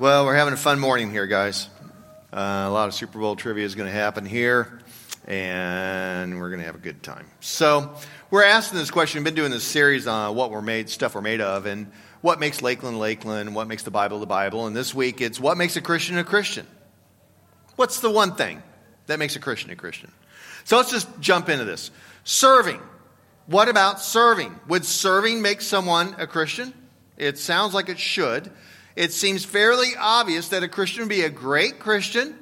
Well, we're having a fun morning here, guys. Uh, a lot of Super Bowl trivia is going to happen here, and we're going to have a good time. So, we're asking this question. We've been doing this series on what we're made, stuff we're made of, and what makes Lakeland Lakeland, what makes the Bible the Bible. And this week, it's what makes a Christian a Christian. What's the one thing that makes a Christian a Christian? So let's just jump into this. Serving. What about serving? Would serving make someone a Christian? It sounds like it should it seems fairly obvious that a Christian would be a great Christian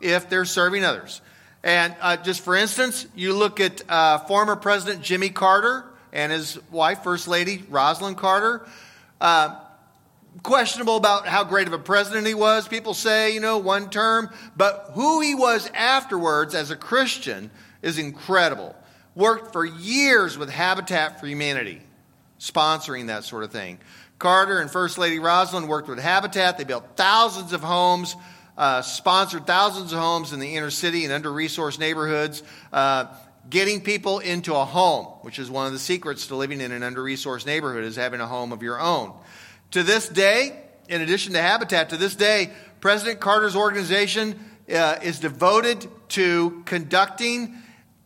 if they're serving others. And uh, just for instance, you look at uh, former President Jimmy Carter and his wife, First Lady Rosalynn Carter. Uh, questionable about how great of a president he was. People say, you know, one term. But who he was afterwards as a Christian is incredible. Worked for years with Habitat for Humanity, sponsoring that sort of thing. Carter and First Lady Rosalynn worked with Habitat. They built thousands of homes, uh, sponsored thousands of homes in the inner city and under resourced neighborhoods, uh, getting people into a home, which is one of the secrets to living in an under resourced neighborhood, is having a home of your own. To this day, in addition to Habitat, to this day, President Carter's organization uh, is devoted to conducting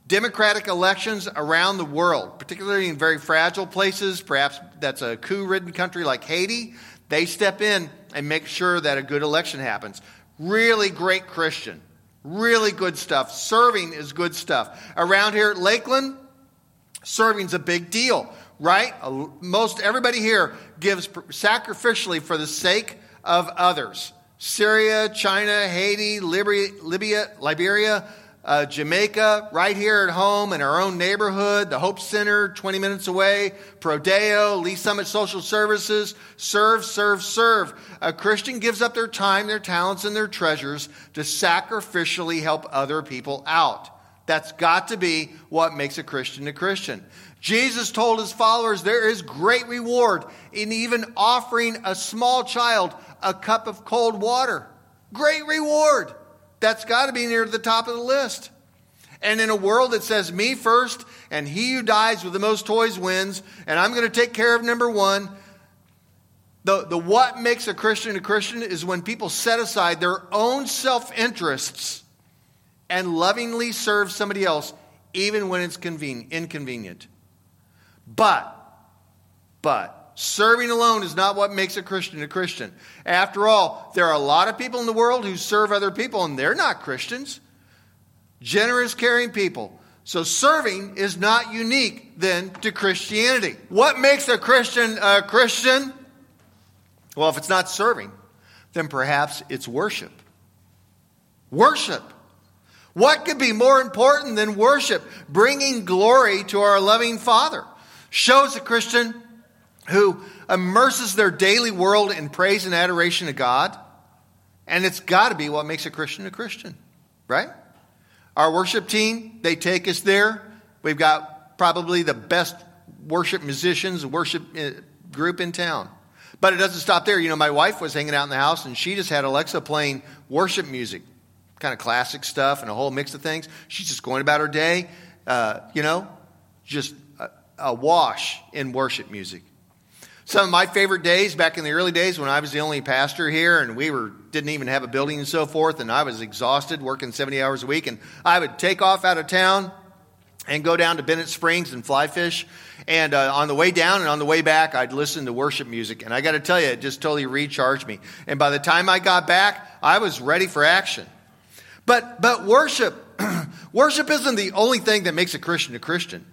democratic elections around the world, particularly in very fragile places, perhaps that's a coup ridden country like Haiti, they step in and make sure that a good election happens. Really great Christian. Really good stuff. Serving is good stuff. Around here at Lakeland, serving's a big deal, right? Most everybody here gives sacrificially for the sake of others. Syria, China, Haiti, Libya, Libya Liberia, uh, Jamaica, right here at home in our own neighborhood, the Hope Center, 20 minutes away, Prodeo, Lee Summit Social Services. Serve, serve, serve. A Christian gives up their time, their talents, and their treasures to sacrificially help other people out. That's got to be what makes a Christian a Christian. Jesus told his followers there is great reward in even offering a small child a cup of cold water. Great reward. That's got to be near the top of the list. And in a world that says me first and he who dies with the most toys wins, and I'm going to take care of number one, the, the what makes a Christian a Christian is when people set aside their own self interests and lovingly serve somebody else, even when it's conven- inconvenient. But, but, Serving alone is not what makes a Christian a Christian. After all, there are a lot of people in the world who serve other people and they're not Christians. Generous, caring people. So serving is not unique then to Christianity. What makes a Christian a Christian? Well, if it's not serving, then perhaps it's worship. Worship. What could be more important than worship? Bringing glory to our loving Father. Shows a Christian who immerses their daily world in praise and adoration to God. And it's got to be what makes a Christian a Christian, right? Our worship team, they take us there. We've got probably the best worship musicians, worship uh, group in town. But it doesn't stop there. You know, my wife was hanging out in the house and she just had Alexa playing worship music, kind of classic stuff and a whole mix of things. She's just going about her day, uh, you know, just a, a wash in worship music. Some of my favorite days back in the early days when I was the only pastor here and we were didn't even have a building and so forth and I was exhausted working 70 hours a week and I would take off out of town and go down to Bennett Springs and fly fish. And uh, on the way down and on the way back, I'd listen to worship music. And I got to tell you, it just totally recharged me. And by the time I got back, I was ready for action. But, but worship, worship isn't the only thing that makes a Christian a Christian.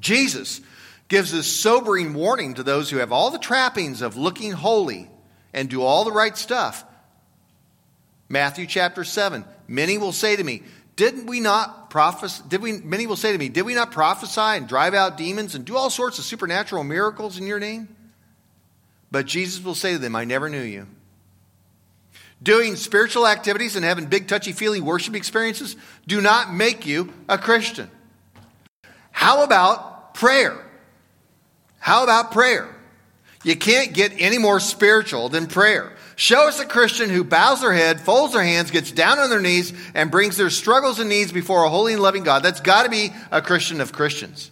Jesus gives this sobering warning to those who have all the trappings of looking holy and do all the right stuff. Matthew chapter 7. Many will say to me, didn't we not prophesy? Did we, many will say to me, did we not prophesy and drive out demons and do all sorts of supernatural miracles in your name? But Jesus will say to them, I never knew you. Doing spiritual activities and having big, touchy feely worship experiences do not make you a Christian. How about prayer? How about prayer? You can't get any more spiritual than prayer. Show us a Christian who bows their head, folds their hands, gets down on their knees, and brings their struggles and needs before a holy and loving God. That's got to be a Christian of Christians.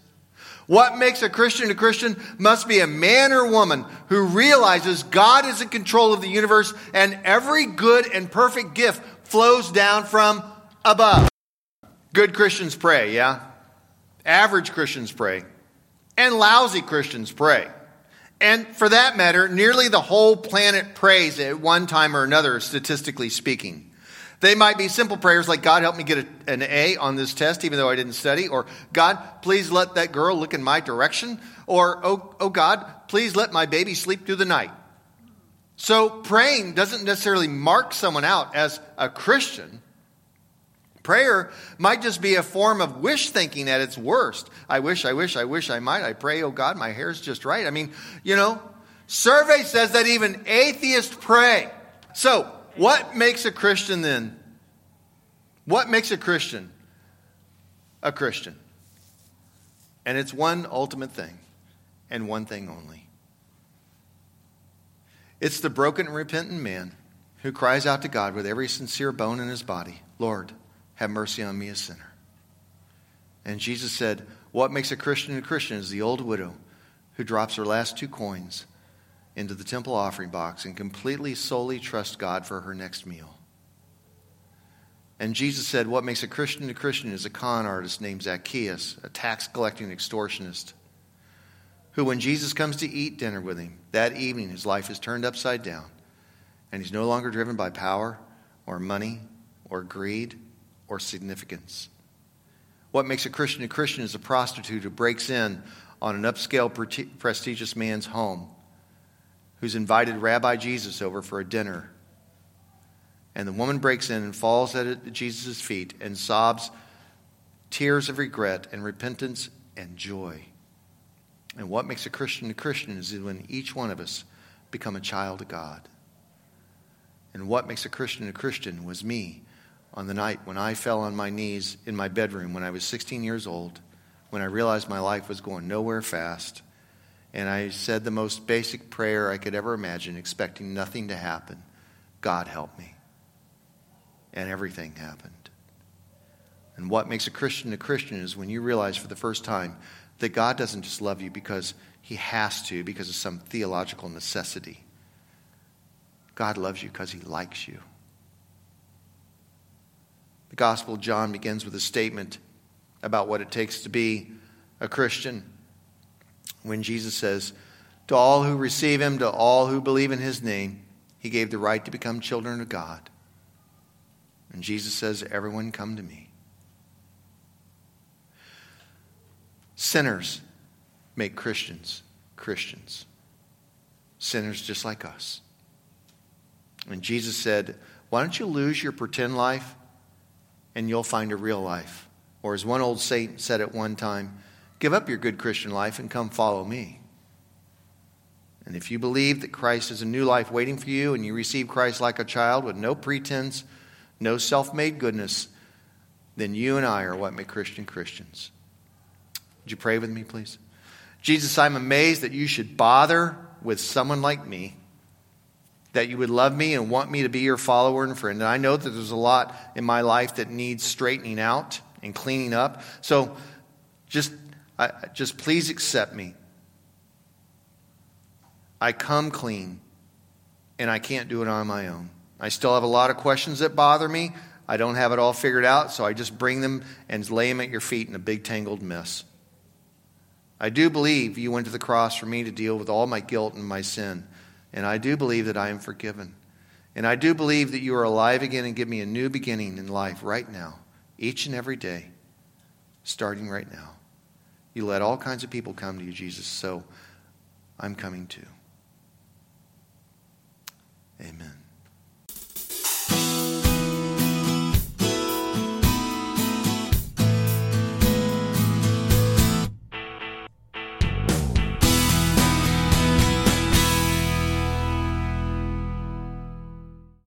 What makes a Christian a Christian must be a man or woman who realizes God is in control of the universe and every good and perfect gift flows down from above. Good Christians pray, yeah? Average Christians pray. And lousy Christians pray. And for that matter, nearly the whole planet prays at one time or another, statistically speaking. They might be simple prayers like, God, help me get a, an A on this test, even though I didn't study. Or, God, please let that girl look in my direction. Or, oh, oh God, please let my baby sleep through the night. So praying doesn't necessarily mark someone out as a Christian. Prayer might just be a form of wish thinking at its worst. I wish, I wish, I wish I might. I pray, oh God, my hair's just right. I mean, you know, survey says that even atheists pray. So, what makes a Christian then? What makes a Christian a Christian? And it's one ultimate thing, and one thing only. It's the broken and repentant man who cries out to God with every sincere bone in his body, Lord, have mercy on me, a sinner. And Jesus said, What makes a Christian a Christian is the old widow who drops her last two coins into the temple offering box and completely, solely trust God for her next meal. And Jesus said, What makes a Christian a Christian is a con artist named Zacchaeus, a tax collecting extortionist, who, when Jesus comes to eat dinner with him, that evening his life is turned upside down, and he's no longer driven by power or money or greed or significance. What makes a Christian a Christian is a prostitute who breaks in on an upscale, prestigious man's home who's invited Rabbi Jesus over for a dinner. And the woman breaks in and falls at Jesus' feet and sobs tears of regret and repentance and joy. And what makes a Christian a Christian is when each one of us become a child of God. And what makes a Christian a Christian was me on the night when I fell on my knees in my bedroom when I was 16 years old, when I realized my life was going nowhere fast and I said the most basic prayer I could ever imagine, expecting nothing to happen God help me. And everything happened. And what makes a Christian a Christian is when you realize for the first time that God doesn't just love you because he has to, because of some theological necessity. God loves you because he likes you. The Gospel of John begins with a statement about what it takes to be a Christian when Jesus says, To all who receive him, to all who believe in his name, he gave the right to become children of God. And Jesus says, Everyone come to me. Sinners make Christians Christians. Sinners just like us. And Jesus said, Why don't you lose your pretend life and you'll find a real life? Or as one old saint said at one time, Give up your good Christian life and come follow me. And if you believe that Christ is a new life waiting for you and you receive Christ like a child with no pretense, no self made goodness, then you and I are what make Christian Christians. Would you pray with me, please? Jesus, I'm amazed that you should bother with someone like me, that you would love me and want me to be your follower and friend. And I know that there's a lot in my life that needs straightening out and cleaning up. So just I, just please accept me. I come clean, and I can't do it on my own. I still have a lot of questions that bother me. I don't have it all figured out, so I just bring them and lay them at your feet in a big tangled mess. I do believe you went to the cross for me to deal with all my guilt and my sin, and I do believe that I am forgiven. And I do believe that you are alive again and give me a new beginning in life right now, each and every day, starting right now. You let all kinds of people come to you, Jesus, so I'm coming too. Amen.